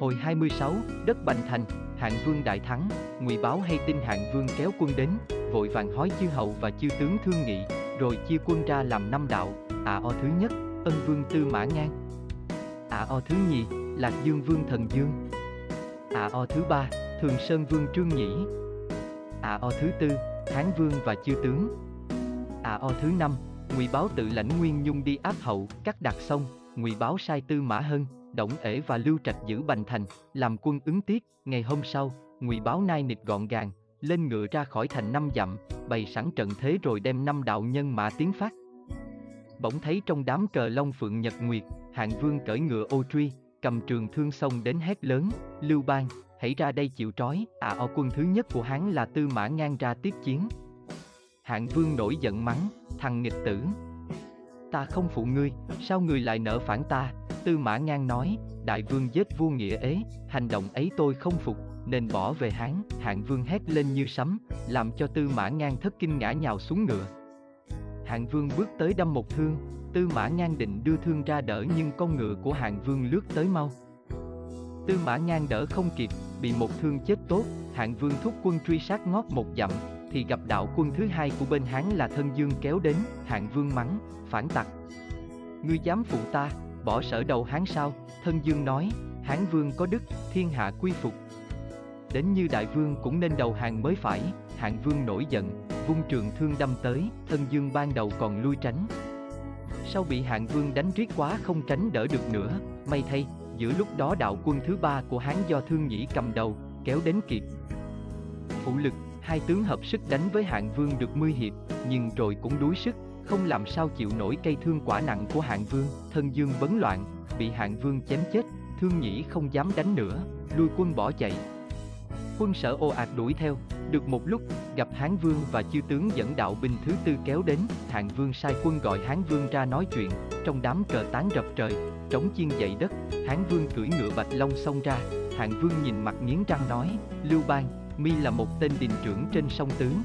Hồi 26, đất Bành Thành, Hạng Vương đại thắng, Ngụy Báo hay tin Hạng Vương kéo quân đến, vội vàng hói chư hậu và chư tướng thương nghị, rồi chia quân ra làm năm đạo, À O thứ nhất, Ân Vương Tư Mã Ngang. À O thứ nhì, Lạc Dương Vương Thần Dương. À O thứ ba, Thường Sơn Vương Trương Nhĩ. À O thứ tư, Hán Vương và chư tướng. À O thứ năm, Ngụy Báo tự lãnh Nguyên Nhung đi áp hậu, cắt đặt xong, Ngụy Báo sai Tư Mã Hân, Đổng Ể và Lưu Trạch giữ Bành Thành, làm quân ứng tiết. Ngày hôm sau, Ngụy Báo nai nịt gọn gàng, lên ngựa ra khỏi thành năm dặm, bày sẵn trận thế rồi đem năm đạo nhân mã tiến phát. Bỗng thấy trong đám cờ long phượng nhật nguyệt, hạng vương cởi ngựa ô truy, cầm trường thương xông đến hét lớn, Lưu Bang, hãy ra đây chịu trói, à o quân thứ nhất của hắn là Tư Mã ngang ra tiếp chiến. Hạng vương nổi giận mắng, thằng nghịch tử. Ta không phụ ngươi, sao ngươi lại nợ phản ta? Tư Mã ngang nói, đại vương giết vua nghĩa ế, hành động ấy tôi không phục, nên bỏ về Hán, hạng vương hét lên như sấm, làm cho tư mã ngang thất kinh ngã nhào xuống ngựa. Hạng vương bước tới đâm một thương, tư mã ngang định đưa thương ra đỡ nhưng con ngựa của hạng vương lướt tới mau. Tư mã ngang đỡ không kịp, bị một thương chết tốt, hạng vương thúc quân truy sát ngót một dặm, thì gặp đạo quân thứ hai của bên Hán là thân dương kéo đến, hạng vương mắng, phản tặc. Ngươi dám phụ ta, bỏ sở đầu Hán sao, thân dương nói, Hán vương có đức, thiên hạ quy phục, đến như đại vương cũng nên đầu hàng mới phải, hạng vương nổi giận, vung trường thương đâm tới, thân dương ban đầu còn lui tránh. Sau bị hạng vương đánh riết quá không tránh đỡ được nữa, may thay, giữa lúc đó đạo quân thứ ba của Hán do thương nhĩ cầm đầu, kéo đến kịp. Phụ lực, hai tướng hợp sức đánh với hạng vương được mươi hiệp, nhưng rồi cũng đuối sức, không làm sao chịu nổi cây thương quả nặng của hạng vương, thân dương bấn loạn, bị hạng vương chém chết, thương nhĩ không dám đánh nữa, lui quân bỏ chạy, Quân sở ô ạt đuổi theo, được một lúc, gặp Hán Vương và chư tướng dẫn đạo binh thứ tư kéo đến, Hạng Vương sai quân gọi Hán Vương ra nói chuyện, trong đám cờ tán rập trời, trống chiên dậy đất, Hán Vương cưỡi ngựa bạch long xông ra, Hạng Vương nhìn mặt nghiến răng nói, Lưu Bang, mi là một tên đình trưởng trên sông tướng.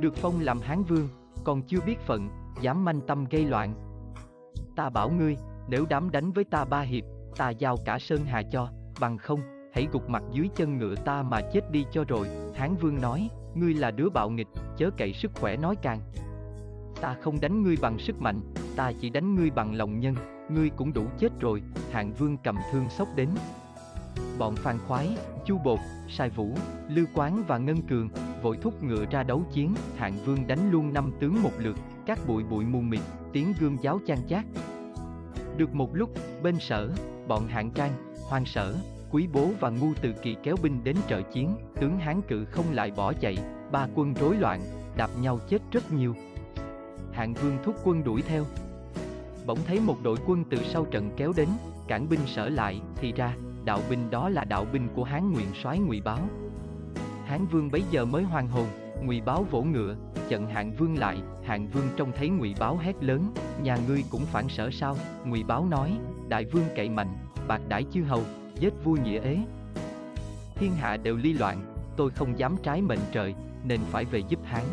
Được phong làm Hán Vương, còn chưa biết phận, dám manh tâm gây loạn. Ta bảo ngươi, nếu đám đánh với ta ba hiệp, ta giao cả Sơn Hà cho, bằng không, hãy gục mặt dưới chân ngựa ta mà chết đi cho rồi, Hán Vương nói, ngươi là đứa bạo nghịch, chớ cậy sức khỏe nói càng. Ta không đánh ngươi bằng sức mạnh, ta chỉ đánh ngươi bằng lòng nhân, ngươi cũng đủ chết rồi, Hạng Vương cầm thương sốc đến. Bọn Phan Khoái, Chu Bột, Sai Vũ, Lưu Quán và Ngân Cường vội thúc ngựa ra đấu chiến, Hạng Vương đánh luôn năm tướng một lượt, các bụi bụi mù mịt, tiếng gươm giáo chan chát. Được một lúc, bên sở, bọn Hạng Trang, Hoàng Sở, Quý bố và ngu từ kỳ kéo binh đến trợ chiến, tướng Hán cự không lại bỏ chạy, ba quân rối loạn, đạp nhau chết rất nhiều. Hạng vương thúc quân đuổi theo. Bỗng thấy một đội quân từ sau trận kéo đến, cản binh sở lại, thì ra, đạo binh đó là đạo binh của Hán Nguyện soái Ngụy Báo. Hán Vương bấy giờ mới hoàn hồn, Ngụy Báo vỗ ngựa, chặn Hạng Vương lại, Hạng Vương trông thấy Ngụy Báo hét lớn, nhà ngươi cũng phản sở sao? Ngụy Báo nói, đại vương cậy mạnh, bạc đãi chư hầu, giết vua nghĩa ế. Thiên hạ đều ly loạn, tôi không dám trái mệnh trời, nên phải về giúp Hán.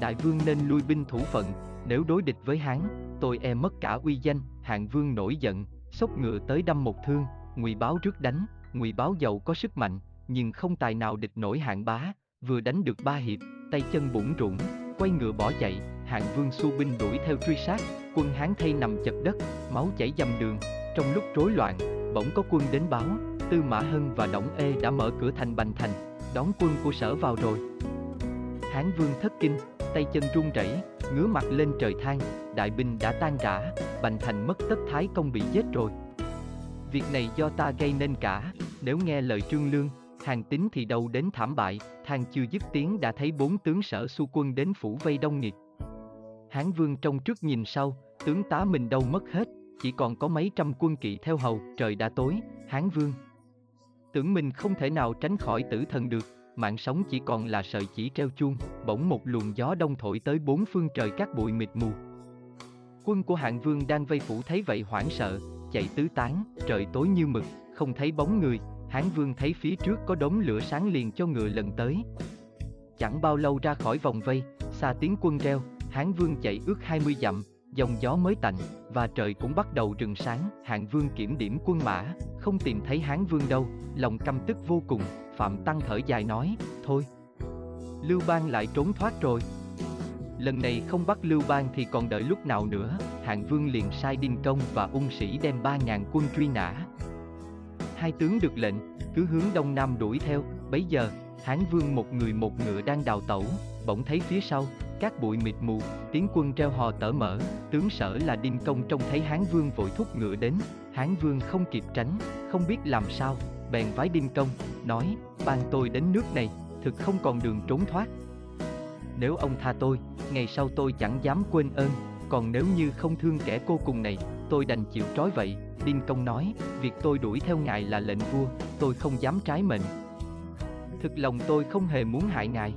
Đại vương nên lui binh thủ phận, nếu đối địch với Hán, tôi e mất cả uy danh. Hạng vương nổi giận, xốc ngựa tới đâm một thương, Ngụy Báo rước đánh, Ngụy Báo giàu có sức mạnh, nhưng không tài nào địch nổi Hạng Bá, vừa đánh được ba hiệp, tay chân bủn rủn, quay ngựa bỏ chạy, Hạng Vương xu binh đuổi theo truy sát, quân Hán thay nằm chật đất, máu chảy dầm đường, trong lúc rối loạn, bỗng có quân đến báo, Tư Mã Hân và Đổng Ê đã mở cửa thành Bành Thành, đón quân của sở vào rồi. Hán Vương thất kinh, tay chân run rẩy, ngứa mặt lên trời than, đại binh đã tan rã, Bành Thành mất tất thái công bị giết rồi. Việc này do ta gây nên cả, nếu nghe lời Trương Lương, hàng tính thì đâu đến thảm bại, thang chưa dứt tiếng đã thấy bốn tướng sở xu quân đến phủ vây đông nghịt. Hán Vương trông trước nhìn sau, tướng tá mình đâu mất hết, chỉ còn có mấy trăm quân kỵ theo hầu, trời đã tối, Hán Vương. Tưởng mình không thể nào tránh khỏi tử thần được, mạng sống chỉ còn là sợi chỉ treo chuông, bỗng một luồng gió đông thổi tới bốn phương trời các bụi mịt mù. Quân của hạng vương đang vây phủ thấy vậy hoảng sợ, chạy tứ tán, trời tối như mực, không thấy bóng người, hán vương thấy phía trước có đống lửa sáng liền cho ngựa lần tới. Chẳng bao lâu ra khỏi vòng vây, xa tiếng quân reo, hán vương chạy ước 20 dặm, dòng gió mới tạnh, và trời cũng bắt đầu rừng sáng, hạng vương kiểm điểm quân mã, không tìm thấy hán vương đâu, lòng căm tức vô cùng, Phạm Tăng thở dài nói, thôi. Lưu Bang lại trốn thoát rồi. Lần này không bắt Lưu Bang thì còn đợi lúc nào nữa, hạng vương liền sai Đinh Công và ung sĩ đem ba ngàn quân truy nã. Hai tướng được lệnh, cứ hướng đông nam đuổi theo, bấy giờ, Hán Vương một người một ngựa đang đào tẩu, bỗng thấy phía sau, các bụi mịt mù, tiếng quân treo hò tở mở, tướng sở là Đinh Công trông thấy Hán Vương vội thúc ngựa đến, Hán Vương không kịp tránh, không biết làm sao, bèn vái Đinh Công, nói, ban tôi đến nước này, thực không còn đường trốn thoát. Nếu ông tha tôi, ngày sau tôi chẳng dám quên ơn, còn nếu như không thương kẻ cô cùng này, tôi đành chịu trói vậy. Đinh Công nói, việc tôi đuổi theo ngài là lệnh vua, tôi không dám trái mệnh. Thực lòng tôi không hề muốn hại ngài.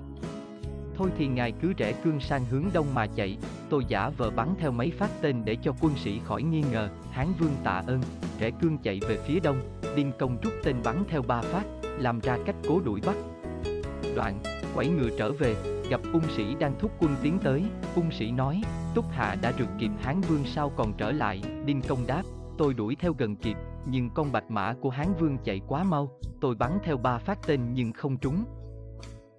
Thôi thì ngài cứ rẽ cương sang hướng đông mà chạy, tôi giả vờ bắn theo mấy phát tên để cho quân sĩ khỏi nghi ngờ, Hán Vương tạ ơn, rẽ cương chạy về phía đông, Đinh Công rút tên bắn theo ba phát, làm ra cách cố đuổi bắt. Đoạn, quẩy ngựa trở về, gặp ung sĩ đang thúc quân tiến tới, ung sĩ nói, Túc Hạ đã rượt kịp Hán Vương sao còn trở lại, Đinh Công đáp, tôi đuổi theo gần kịp, nhưng con bạch mã của Hán Vương chạy quá mau, tôi bắn theo ba phát tên nhưng không trúng.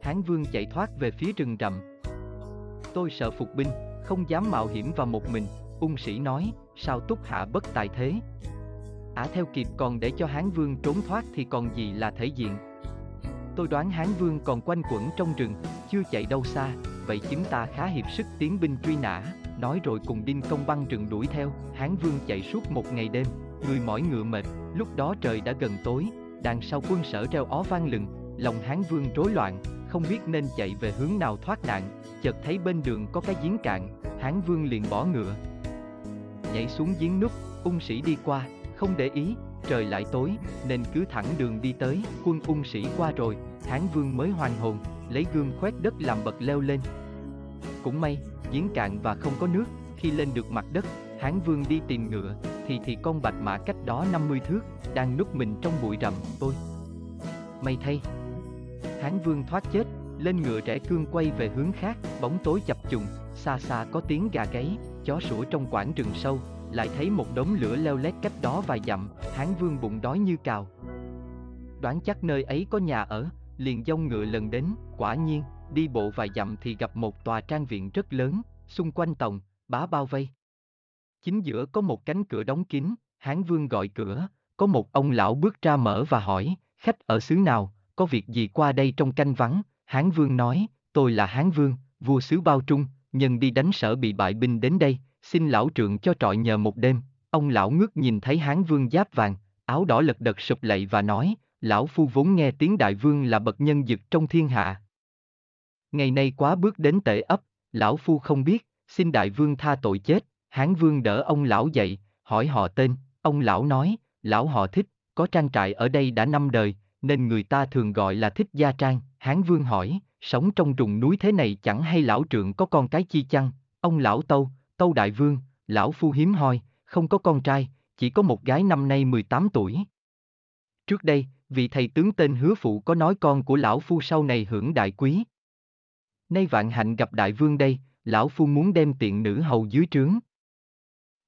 Hán Vương chạy thoát về phía rừng rậm. Tôi sợ phục binh, không dám mạo hiểm vào một mình, ung sĩ nói, sao Túc Hạ bất tài thế? Ả theo kịp còn để cho Hán Vương trốn thoát thì còn gì là thể diện. Tôi đoán Hán Vương còn quanh quẩn trong rừng, chưa chạy đâu xa, vậy chúng ta khá hiệp sức tiến binh truy nã, nói rồi cùng Đinh Công băng rừng đuổi theo, Hán Vương chạy suốt một ngày đêm, người mỏi ngựa mệt, lúc đó trời đã gần tối, đằng sau quân sở treo ó vang lừng, lòng Hán Vương rối loạn, không biết nên chạy về hướng nào thoát nạn, chợt thấy bên đường có cái giếng cạn, Hán Vương liền bỏ ngựa. Nhảy xuống giếng nút, ung sĩ đi qua, không để ý, trời lại tối, nên cứ thẳng đường đi tới, quân ung sĩ qua rồi, Hán Vương mới hoàn hồn, lấy gương khoét đất làm bậc leo lên. Cũng may, giếng cạn và không có nước, khi lên được mặt đất, Hán Vương đi tìm ngựa, thì thì con bạch mã cách đó 50 thước, đang núp mình trong bụi rậm, ôi! May thay! Hán Vương thoát chết, lên ngựa rẽ cương quay về hướng khác, bóng tối chập trùng, xa xa có tiếng gà gáy, chó sủa trong quảng rừng sâu, lại thấy một đống lửa leo lét cách đó vài dặm, Hán Vương bụng đói như cào. Đoán chắc nơi ấy có nhà ở, liền dông ngựa lần đến, quả nhiên, đi bộ vài dặm thì gặp một tòa trang viện rất lớn, xung quanh tổng, bá bao vây. Chính giữa có một cánh cửa đóng kín, Hán Vương gọi cửa, có một ông lão bước ra mở và hỏi, khách ở xứ nào, có việc gì qua đây trong canh vắng, Hán Vương nói, tôi là Hán Vương, vua xứ Bao Trung, nhân đi đánh sở bị bại binh đến đây, xin lão trượng cho trọi nhờ một đêm, ông lão ngước nhìn thấy Hán Vương giáp vàng, áo đỏ lật đật sụp lạy và nói, lão phu vốn nghe tiếng đại vương là bậc nhân dực trong thiên hạ. Ngày nay quá bước đến tệ ấp, lão phu không biết, xin đại vương tha tội chết, Hán Vương đỡ ông lão dậy, hỏi họ tên, ông lão nói, lão họ thích, có trang trại ở đây đã năm đời, nên người ta thường gọi là thích gia trang, Hán Vương hỏi, sống trong rừng núi thế này chẳng hay lão trượng có con cái chi chăng, ông lão tâu, tâu đại vương, lão phu hiếm hoi, không có con trai, chỉ có một gái năm nay 18 tuổi. Trước đây, vị thầy tướng tên hứa phụ có nói con của lão phu sau này hưởng đại quý. Nay vạn hạnh gặp đại vương đây, lão phu muốn đem tiện nữ hầu dưới trướng.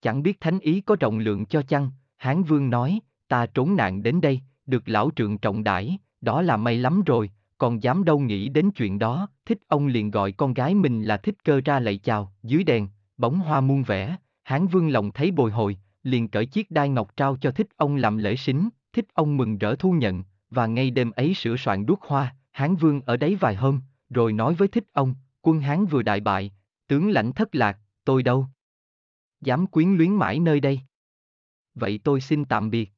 Chẳng biết thánh ý có trọng lượng cho chăng, Hán Vương nói, ta trốn nạn đến đây, được lão trượng trọng đãi, đó là may lắm rồi, còn dám đâu nghĩ đến chuyện đó, thích ông liền gọi con gái mình là thích cơ ra lạy chào, dưới đèn, bóng hoa muôn vẻ, Hán Vương lòng thấy bồi hồi, liền cởi chiếc đai ngọc trao cho thích ông làm lễ xính, thích ông mừng rỡ thu nhận, và ngay đêm ấy sửa soạn đuốc hoa, Hán Vương ở đấy vài hôm, rồi nói với thích ông, quân Hán vừa đại bại, tướng lãnh thất lạc, tôi đâu? Dám quyến luyến mãi nơi đây. Vậy tôi xin tạm biệt.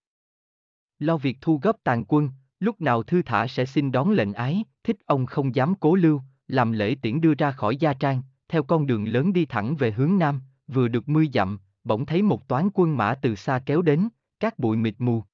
Lo việc thu góp tàn quân, lúc nào thư thả sẽ xin đón lệnh ái, thích ông không dám cố lưu, làm lễ tiễn đưa ra khỏi gia trang, theo con đường lớn đi thẳng về hướng nam, vừa được mươi dặm, bỗng thấy một toán quân mã từ xa kéo đến, các bụi mịt mù.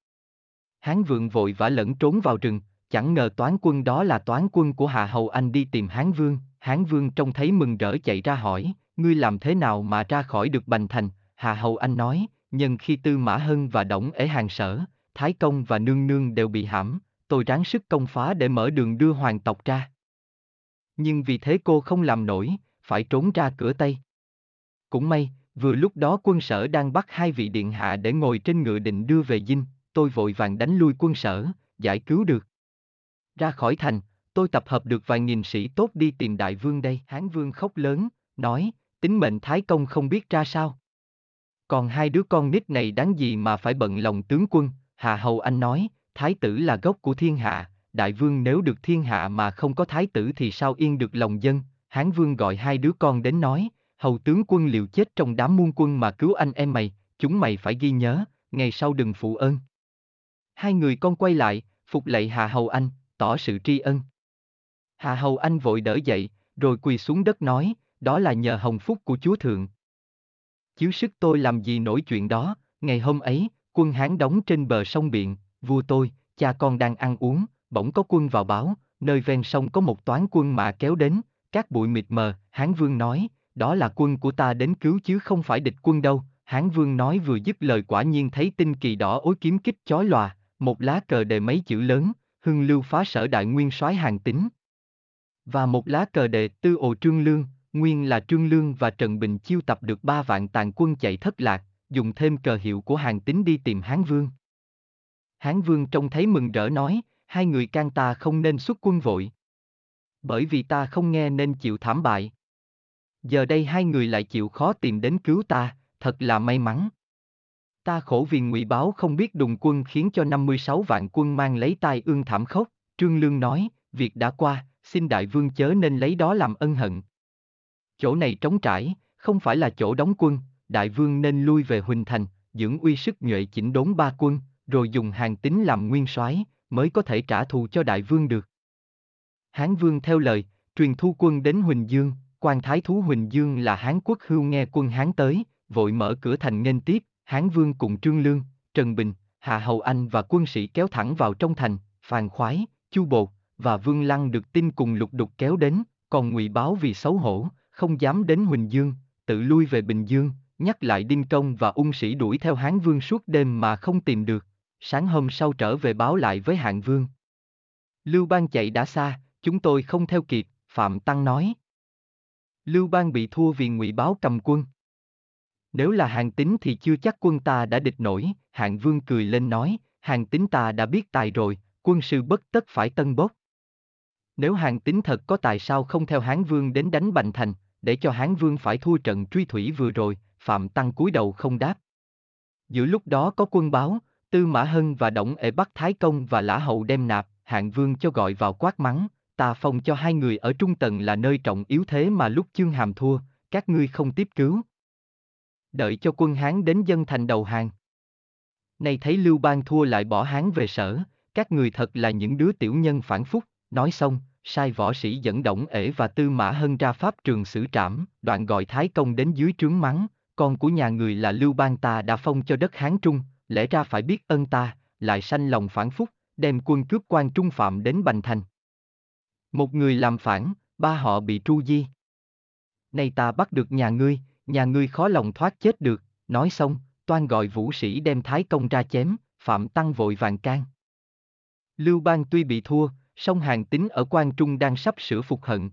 Hán vượng vội vã lẫn trốn vào rừng, chẳng ngờ toán quân đó là toán quân của Hạ Hầu Anh đi tìm Hán Vương, Hán Vương trông thấy mừng rỡ chạy ra hỏi, ngươi làm thế nào mà ra khỏi được Bành Thành, Hạ Hầu Anh nói, nhân khi Tư Mã Hân và Đổng ở hàng sở, Thái Công và Nương Nương đều bị hãm, tôi ráng sức công phá để mở đường đưa hoàng tộc ra. Nhưng vì thế cô không làm nổi, phải trốn ra cửa Tây. Cũng may, Vừa lúc đó quân sở đang bắt hai vị điện hạ để ngồi trên ngựa định đưa về dinh, tôi vội vàng đánh lui quân sở, giải cứu được. Ra khỏi thành, tôi tập hợp được vài nghìn sĩ tốt đi tìm đại vương đây. Hán vương khóc lớn, nói, tính mệnh Thái Công không biết ra sao. Còn hai đứa con nít này đáng gì mà phải bận lòng tướng quân, Hạ Hầu Anh nói, Thái tử là gốc của thiên hạ, đại vương nếu được thiên hạ mà không có thái tử thì sao yên được lòng dân, Hán vương gọi hai đứa con đến nói, hầu tướng quân liều chết trong đám muôn quân mà cứu anh em mày, chúng mày phải ghi nhớ, ngày sau đừng phụ ơn. Hai người con quay lại, phục lạy Hạ Hầu Anh, tỏ sự tri ân. Hạ Hầu Anh vội đỡ dậy, rồi quỳ xuống đất nói, đó là nhờ hồng phúc của Chúa Thượng. Chiếu sức tôi làm gì nổi chuyện đó, ngày hôm ấy, quân Hán đóng trên bờ sông Biện, vua tôi, cha con đang ăn uống, bỗng có quân vào báo, nơi ven sông có một toán quân mã kéo đến, các bụi mịt mờ, Hán Vương nói, đó là quân của ta đến cứu chứ không phải địch quân đâu, Hán Vương nói vừa dứt lời quả nhiên thấy tinh kỳ đỏ ối kiếm kích chói lòa, một lá cờ đề mấy chữ lớn, hưng lưu phá sở đại nguyên soái hàng tính. Và một lá cờ đề tư ồ trương lương, nguyên là trương lương và Trần Bình chiêu tập được ba vạn tàn quân chạy thất lạc, dùng thêm cờ hiệu của hàng tính đi tìm Hán Vương. Hán Vương trông thấy mừng rỡ nói, hai người can ta không nên xuất quân vội. Bởi vì ta không nghe nên chịu thảm bại. Giờ đây hai người lại chịu khó tìm đến cứu ta, thật là may mắn. Ta khổ vì ngụy báo không biết đùng quân khiến cho 56 vạn quân mang lấy tai ương thảm khốc, Trương Lương nói, việc đã qua, xin đại vương chớ nên lấy đó làm ân hận. Chỗ này trống trải, không phải là chỗ đóng quân, đại vương nên lui về Huỳnh Thành, dưỡng uy sức nhuệ chỉnh đốn ba quân, rồi dùng hàng tính làm nguyên soái, mới có thể trả thù cho đại vương được. Hán vương theo lời, truyền thu quân đến Huỳnh Dương, quan thái thú Huỳnh Dương là Hán quốc hưu nghe quân Hán tới, vội mở cửa thành nghênh tiếp, Hán vương cùng Trương Lương, Trần Bình, Hạ Hầu Anh và quân sĩ kéo thẳng vào trong thành, Phàn Khoái, Chu Bột và Vương Lăng được tin cùng lục đục kéo đến, còn Ngụy Báo vì xấu hổ, không dám đến Huỳnh Dương, tự lui về Bình Dương, nhắc lại Đinh Công và ung sĩ đuổi theo Hán Vương suốt đêm mà không tìm được, sáng hôm sau trở về báo lại với Hạng Vương. Lưu Bang chạy đã xa, chúng tôi không theo kịp, Phạm Tăng nói. Lưu Bang bị thua vì ngụy báo cầm quân. Nếu là hàng tính thì chưa chắc quân ta đã địch nổi, hạng vương cười lên nói, hàng tính ta đã biết tài rồi, quân sư bất tất phải tân bốc. Nếu hàng tính thật có tài sao không theo Hán Vương đến đánh Bành Thành, để cho Hán Vương phải thua trận truy thủy vừa rồi, Phạm Tăng cúi đầu không đáp. Giữa lúc đó có quân báo, Tư Mã Hân và động Ệ bắt Thái Công và Lã Hậu đem nạp, hạng vương cho gọi vào quát mắng, ta phong cho hai người ở trung tầng là nơi trọng yếu thế mà lúc chương hàm thua, các ngươi không tiếp cứu. Đợi cho quân Hán đến dân thành đầu hàng. Nay thấy Lưu Bang thua lại bỏ Hán về sở, các người thật là những đứa tiểu nhân phản phúc, nói xong, sai võ sĩ dẫn động ể và tư mã hân ra pháp trường xử trảm, đoạn gọi Thái Công đến dưới trướng mắng, con của nhà người là Lưu Bang ta đã phong cho đất Hán Trung, lẽ ra phải biết ơn ta, lại sanh lòng phản phúc, đem quân cướp quan trung phạm đến Bành Thành. Một người làm phản, ba họ bị tru di. Nay ta bắt được nhà ngươi, nhà ngươi khó lòng thoát chết được, nói xong, toan gọi vũ sĩ đem thái công ra chém, phạm tăng vội vàng can. Lưu Bang tuy bị thua, song hàng tính ở quan trung đang sắp sửa phục hận.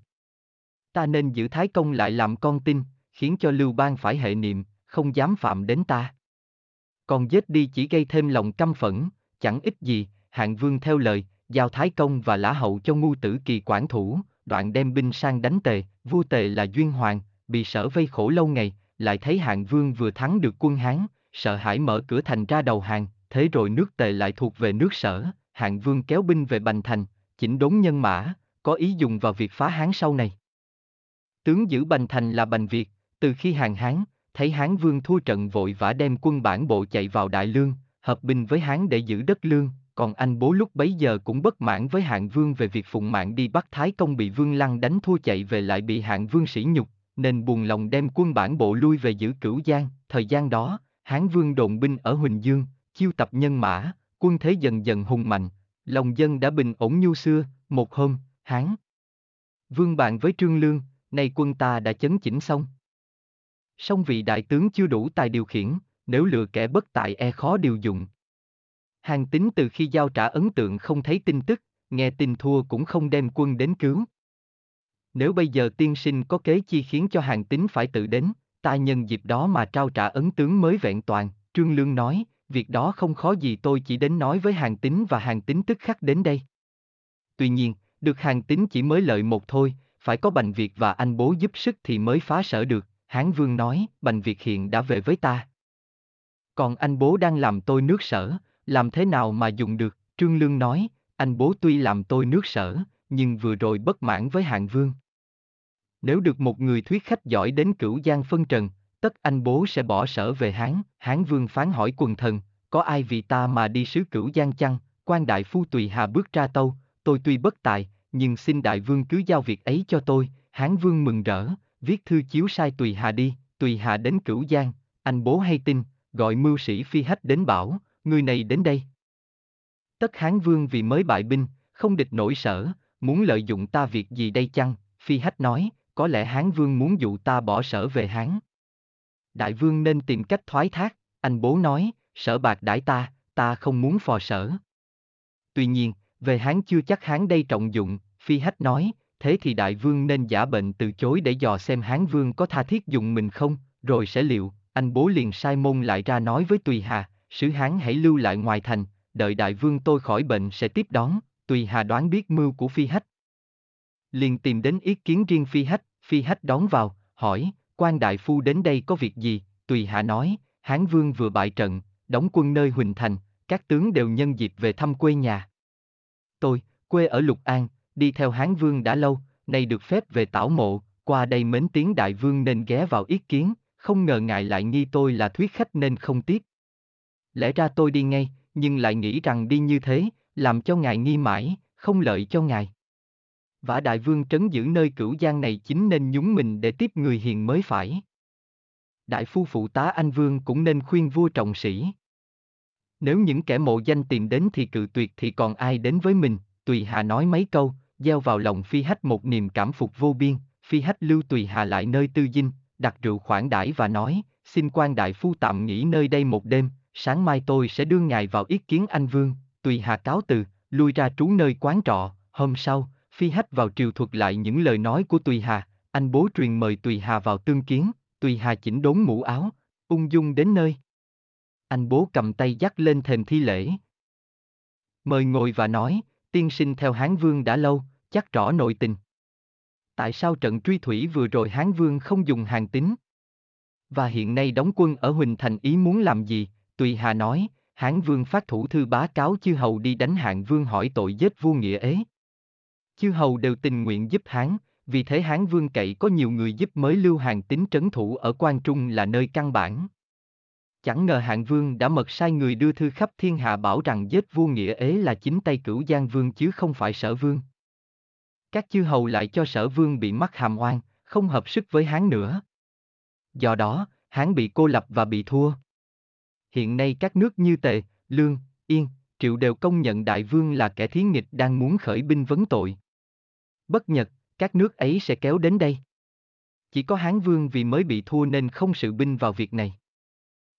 Ta nên giữ thái công lại làm con tin, khiến cho Lưu Bang phải hệ niệm, không dám phạm đến ta. Còn giết đi chỉ gây thêm lòng căm phẫn, chẳng ích gì, hạng vương theo lời, giao thái công và lã hậu cho ngu tử kỳ quản thủ, đoạn đem binh sang đánh tề, vua tề là Duyên Hoàng, bị sở vây khổ lâu ngày, lại thấy hạng vương vừa thắng được quân Hán, sợ hãi mở cửa thành ra đầu hàng, thế rồi nước tề lại thuộc về nước sở, hạng vương kéo binh về Bành Thành, chỉnh đốn nhân mã, có ý dùng vào việc phá Hán sau này. Tướng giữ Bành Thành là Bành Việt, từ khi hàng Hán, thấy Hán vương thua trận vội vã đem quân bản bộ chạy vào Đại Lương, hợp binh với Hán để giữ đất Lương, còn anh bố lúc bấy giờ cũng bất mãn với hạng vương về việc phụng mạng đi bắt Thái Công bị vương lăng đánh thua chạy về lại bị hạng vương sỉ nhục, nên buồn lòng đem quân bản bộ lui về giữ cửu giang, thời gian đó, Hán vương đồn binh ở Huỳnh Dương, chiêu tập nhân mã, quân thế dần dần hùng mạnh, lòng dân đã bình ổn như xưa, một hôm, Hán vương bạn với Trương Lương, nay quân ta đã chấn chỉnh xong. Song vị đại tướng chưa đủ tài điều khiển, nếu lừa kẻ bất tại e khó điều dụng, Hàng tính từ khi giao trả ấn tượng không thấy tin tức, nghe tin thua cũng không đem quân đến cứu. Nếu bây giờ tiên sinh có kế chi khiến cho hàng tín phải tự đến, ta nhân dịp đó mà trao trả ấn tướng mới vẹn toàn, Trương Lương nói, việc đó không khó gì tôi chỉ đến nói với hàng tín và hàng tín tức khắc đến đây. Tuy nhiên, được hàng tín chỉ mới lợi một thôi, phải có Bành Việt và anh bố giúp sức thì mới phá sở được, Hán Vương nói, Bành Việt hiện đã về với ta. Còn anh bố đang làm tôi nước sở, làm thế nào mà dùng được, Trương Lương nói, anh bố tuy làm tôi nước sở, nhưng vừa rồi bất mãn với hạng vương. Nếu được một người thuyết khách giỏi đến cửu giang phân trần, tất anh bố sẽ bỏ sở về Hán, Hán vương phán hỏi quần thần, có ai vì ta mà đi sứ cửu giang chăng, quan đại phu tùy hà bước ra tâu, tôi tuy bất tài, nhưng xin đại vương cứ giao việc ấy cho tôi, Hán vương mừng rỡ, viết thư chiếu sai tùy hà đi, tùy hà đến cửu giang, anh bố hay tin, gọi mưu sĩ phi hách đến bảo, người này đến đây. Tất Hán vương vì mới bại binh, không địch nổi sở, muốn lợi dụng ta việc gì đây chăng, phi hách nói, có lẽ Hán vương muốn dụ ta bỏ sở về Hán. Đại vương nên tìm cách thoái thác, anh bố nói, sở bạc đãi ta, ta không muốn phò sở. Tuy nhiên, về Hán chưa chắc Hán đây trọng dụng, phi hách nói, thế thì đại vương nên giả bệnh từ chối để dò xem Hán vương có tha thiết dùng mình không, rồi sẽ liệu, anh bố liền sai môn lại ra nói với Tùy Hà, sứ Hán hãy lưu lại ngoài thành, đợi đại vương tôi khỏi bệnh sẽ tiếp đón, Tùy Hà đoán biết mưu của Phi Hách. Liền tìm đến ý kiến riêng Phi Hách, Phi Hách đón vào, hỏi, quan đại phu đến đây có việc gì, Tùy Hạ nói, Hán vương vừa bại trận, đóng quân nơi Huỳnh Thành, các tướng đều nhân dịp về thăm quê nhà. Tôi, quê ở Lục An, đi theo Hán vương đã lâu, nay được phép về tảo mộ, qua đây mến tiếng đại vương nên ghé vào ý kiến, không ngờ ngài lại nghi tôi là thuyết khách nên không tiếp. Lẽ ra tôi đi ngay, nhưng lại nghĩ rằng đi như thế, làm cho ngài nghi mãi, không lợi cho ngài. Vả đại vương trấn giữ nơi cửu giang này chính nên nhúng mình để tiếp người hiền mới phải. Đại phu phụ tá anh vương cũng nên khuyên vua trọng sĩ. Nếu những kẻ mộ danh tìm đến thì cự tuyệt thì còn ai đến với mình, Tùy Hà nói mấy câu, gieo vào lòng Phi Hách một niềm cảm phục vô biên, Phi Hách lưu Tùy Hà lại nơi tư dinh, đặt rượu khoản đãi và nói, xin quan đại phu tạm nghỉ nơi đây một đêm, sáng mai tôi sẽ đưa ngài vào ý kiến anh Vương, tùy hà cáo từ, lui ra trú nơi quán trọ, hôm sau, phi hách vào triều thuật lại những lời nói của tùy hà, anh bố truyền mời tùy hà vào tương kiến, tùy hà chỉnh đốn mũ áo, ung dung đến nơi. Anh bố cầm tay dắt lên thềm thi lễ. Mời ngồi và nói, tiên sinh theo Hán Vương đã lâu, chắc rõ nội tình. Tại sao trận truy thủy vừa rồi Hán Vương không dùng hàng tính? Và hiện nay đóng quân ở Huỳnh Thành ý muốn làm gì? Tùy Hà nói, Hán Vương phát thủ thư bá cáo chư hầu đi đánh Hạng Vương hỏi tội giết vua nghĩa ế. Chư hầu đều tình nguyện giúp Hán, vì thế Hán Vương cậy có nhiều người giúp mới lưu hàng tính trấn thủ ở Quan Trung là nơi căn bản. Chẳng ngờ Hạng Vương đã mật sai người đưa thư khắp thiên hạ bảo rằng giết vua nghĩa ế là chính tay cửu Giang Vương chứ không phải sở vương. Các chư hầu lại cho sở vương bị mắc hàm oan, không hợp sức với Hán nữa. Do đó, Hán bị cô lập và bị thua. Hiện nay các nước như Tề, Lương, Yên, Triệu đều công nhận đại vương là kẻ thiến nghịch đang muốn khởi binh vấn tội. Bất nhật, các nước ấy sẽ kéo đến đây. Chỉ có Hán vương vì mới bị thua nên không sự binh vào việc này.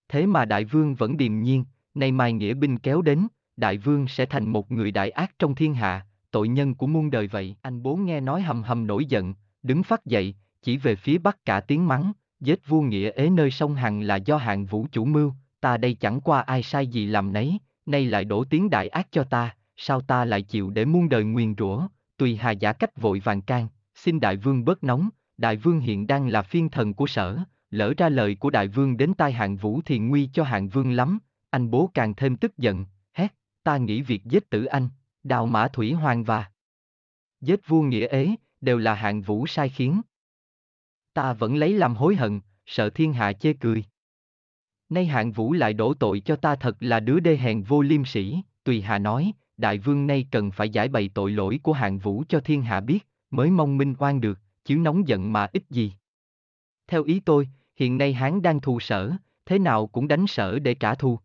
Thế mà đại vương vẫn điềm nhiên, nay mai nghĩa binh kéo đến, đại vương sẽ thành một người đại ác trong thiên hạ, tội nhân của muôn đời vậy. Anh bố nghe nói hầm hầm nổi giận, đứng phát dậy, chỉ về phía bắc cả tiếng mắng, giết vua nghĩa ế nơi sông Hằng là do hạng vũ chủ mưu, ta đây chẳng qua ai sai gì làm nấy, nay lại đổ tiếng đại ác cho ta, sao ta lại chịu để muôn đời nguyền rủa, tùy hà giả cách vội vàng can, xin đại vương bớt nóng, đại vương hiện đang là phiên thần của sở, lỡ ra lời của đại vương đến tai hạng vũ thì nguy cho hạng vương lắm, anh bố càng thêm tức giận, hét, ta nghĩ việc giết tử anh, đào mã thủy hoàng và giết vua nghĩa ế, đều là hạng vũ sai khiến. Ta vẫn lấy làm hối hận, sợ thiên hạ chê cười. Nay hạng vũ lại đổ tội cho ta thật là đứa đê hèn vô liêm sĩ, tùy hà nói, đại vương nay cần phải giải bày tội lỗi của hạng vũ cho thiên hạ biết, mới mong minh oan được, chứ nóng giận mà ít gì. Theo ý tôi, hiện nay Hán đang thù sở, thế nào cũng đánh sở để trả thù.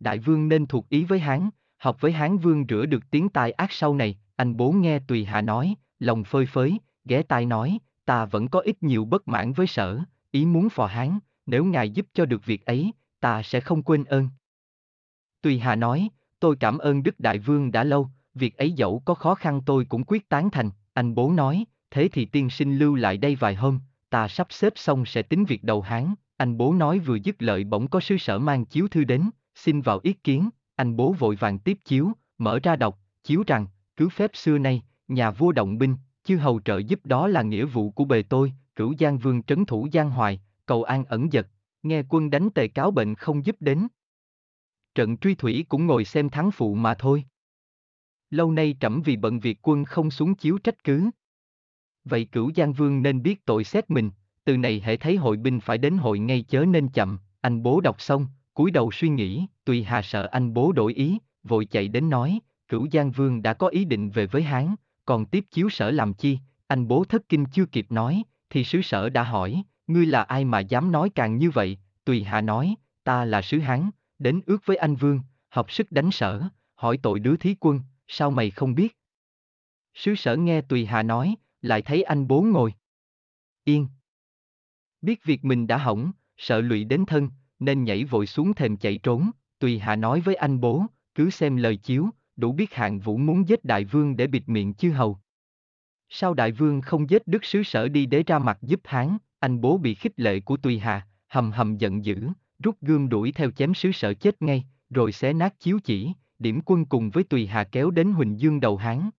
Đại vương nên thuộc ý với Hán, học với Hán vương rửa được tiếng tai ác sau này, anh bố nghe tùy hạ nói, lòng phơi phới, ghé tai nói, ta vẫn có ít nhiều bất mãn với sở, ý muốn phò Hán, nếu ngài giúp cho được việc ấy, ta sẽ không quên ơn. Tùy Hà nói, tôi cảm ơn Đức Đại Vương đã lâu, việc ấy dẫu có khó khăn tôi cũng quyết tán thành, anh bố nói, thế thì tiên sinh lưu lại đây vài hôm, ta sắp xếp xong sẽ tính việc đầu Hán, anh bố nói vừa dứt lợi bỗng có sứ sở mang chiếu thư đến, xin vào ý kiến, anh bố vội vàng tiếp chiếu, mở ra đọc, chiếu rằng, cứ phép xưa nay, nhà vua động binh, chư hầu trợ giúp đó là nghĩa vụ của bề tôi, cửu giang vương trấn thủ giang hoài, cầu an ẩn giật, nghe quân đánh tề cáo bệnh không giúp đến. Trận truy thủy cũng ngồi xem thắng phụ mà thôi. Lâu nay trẫm vì bận việc quân không xuống chiếu trách cứ. Vậy cửu Giang Vương nên biết tội xét mình, từ này hệ thấy hội binh phải đến hội ngay chớ nên chậm, anh bố đọc xong, cúi đầu suy nghĩ, tùy hà sợ anh bố đổi ý, vội chạy đến nói, cửu Giang Vương đã có ý định về với Hán, còn tiếp chiếu sở làm chi, anh bố thất kinh chưa kịp nói, thì sứ sở đã hỏi, ngươi là ai mà dám nói càng như vậy, tùy hạ nói, ta là sứ Hán, đến ước với anh Vương, hợp sức đánh sở, hỏi tội đứa thí quân, sao mày không biết? Sứ sở nghe tùy hà nói, lại thấy anh bố ngồi. Yên. Biết việc mình đã hỏng, sợ lụy đến thân, nên nhảy vội xuống thềm chạy trốn, tùy hà nói với anh bố, cứ xem lời chiếu, đủ biết hạng vũ muốn giết đại vương để bịt miệng chư hầu. Sao đại vương không giết đức sứ sở đi để ra mặt giúp hán, anh bố bị khích lệ của tùy hà, hầm hầm giận dữ, rút gươm đuổi theo chém sứ sở chết ngay, rồi xé nát chiếu chỉ, điểm quân cùng với tùy hà kéo đến Huỳnh Dương đầu hán.